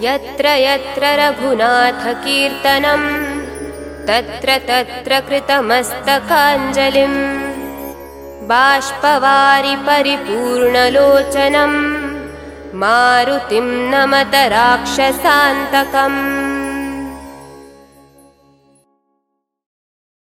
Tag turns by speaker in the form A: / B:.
A: यत्र यत्र रघुनाथकीर्तनम् तत्र तत्र कृतमस्तकाञ्जलिम् बाष्पवारि परिपूर्णलोचनम् मारुतिं नमत राक्षसान्तकम्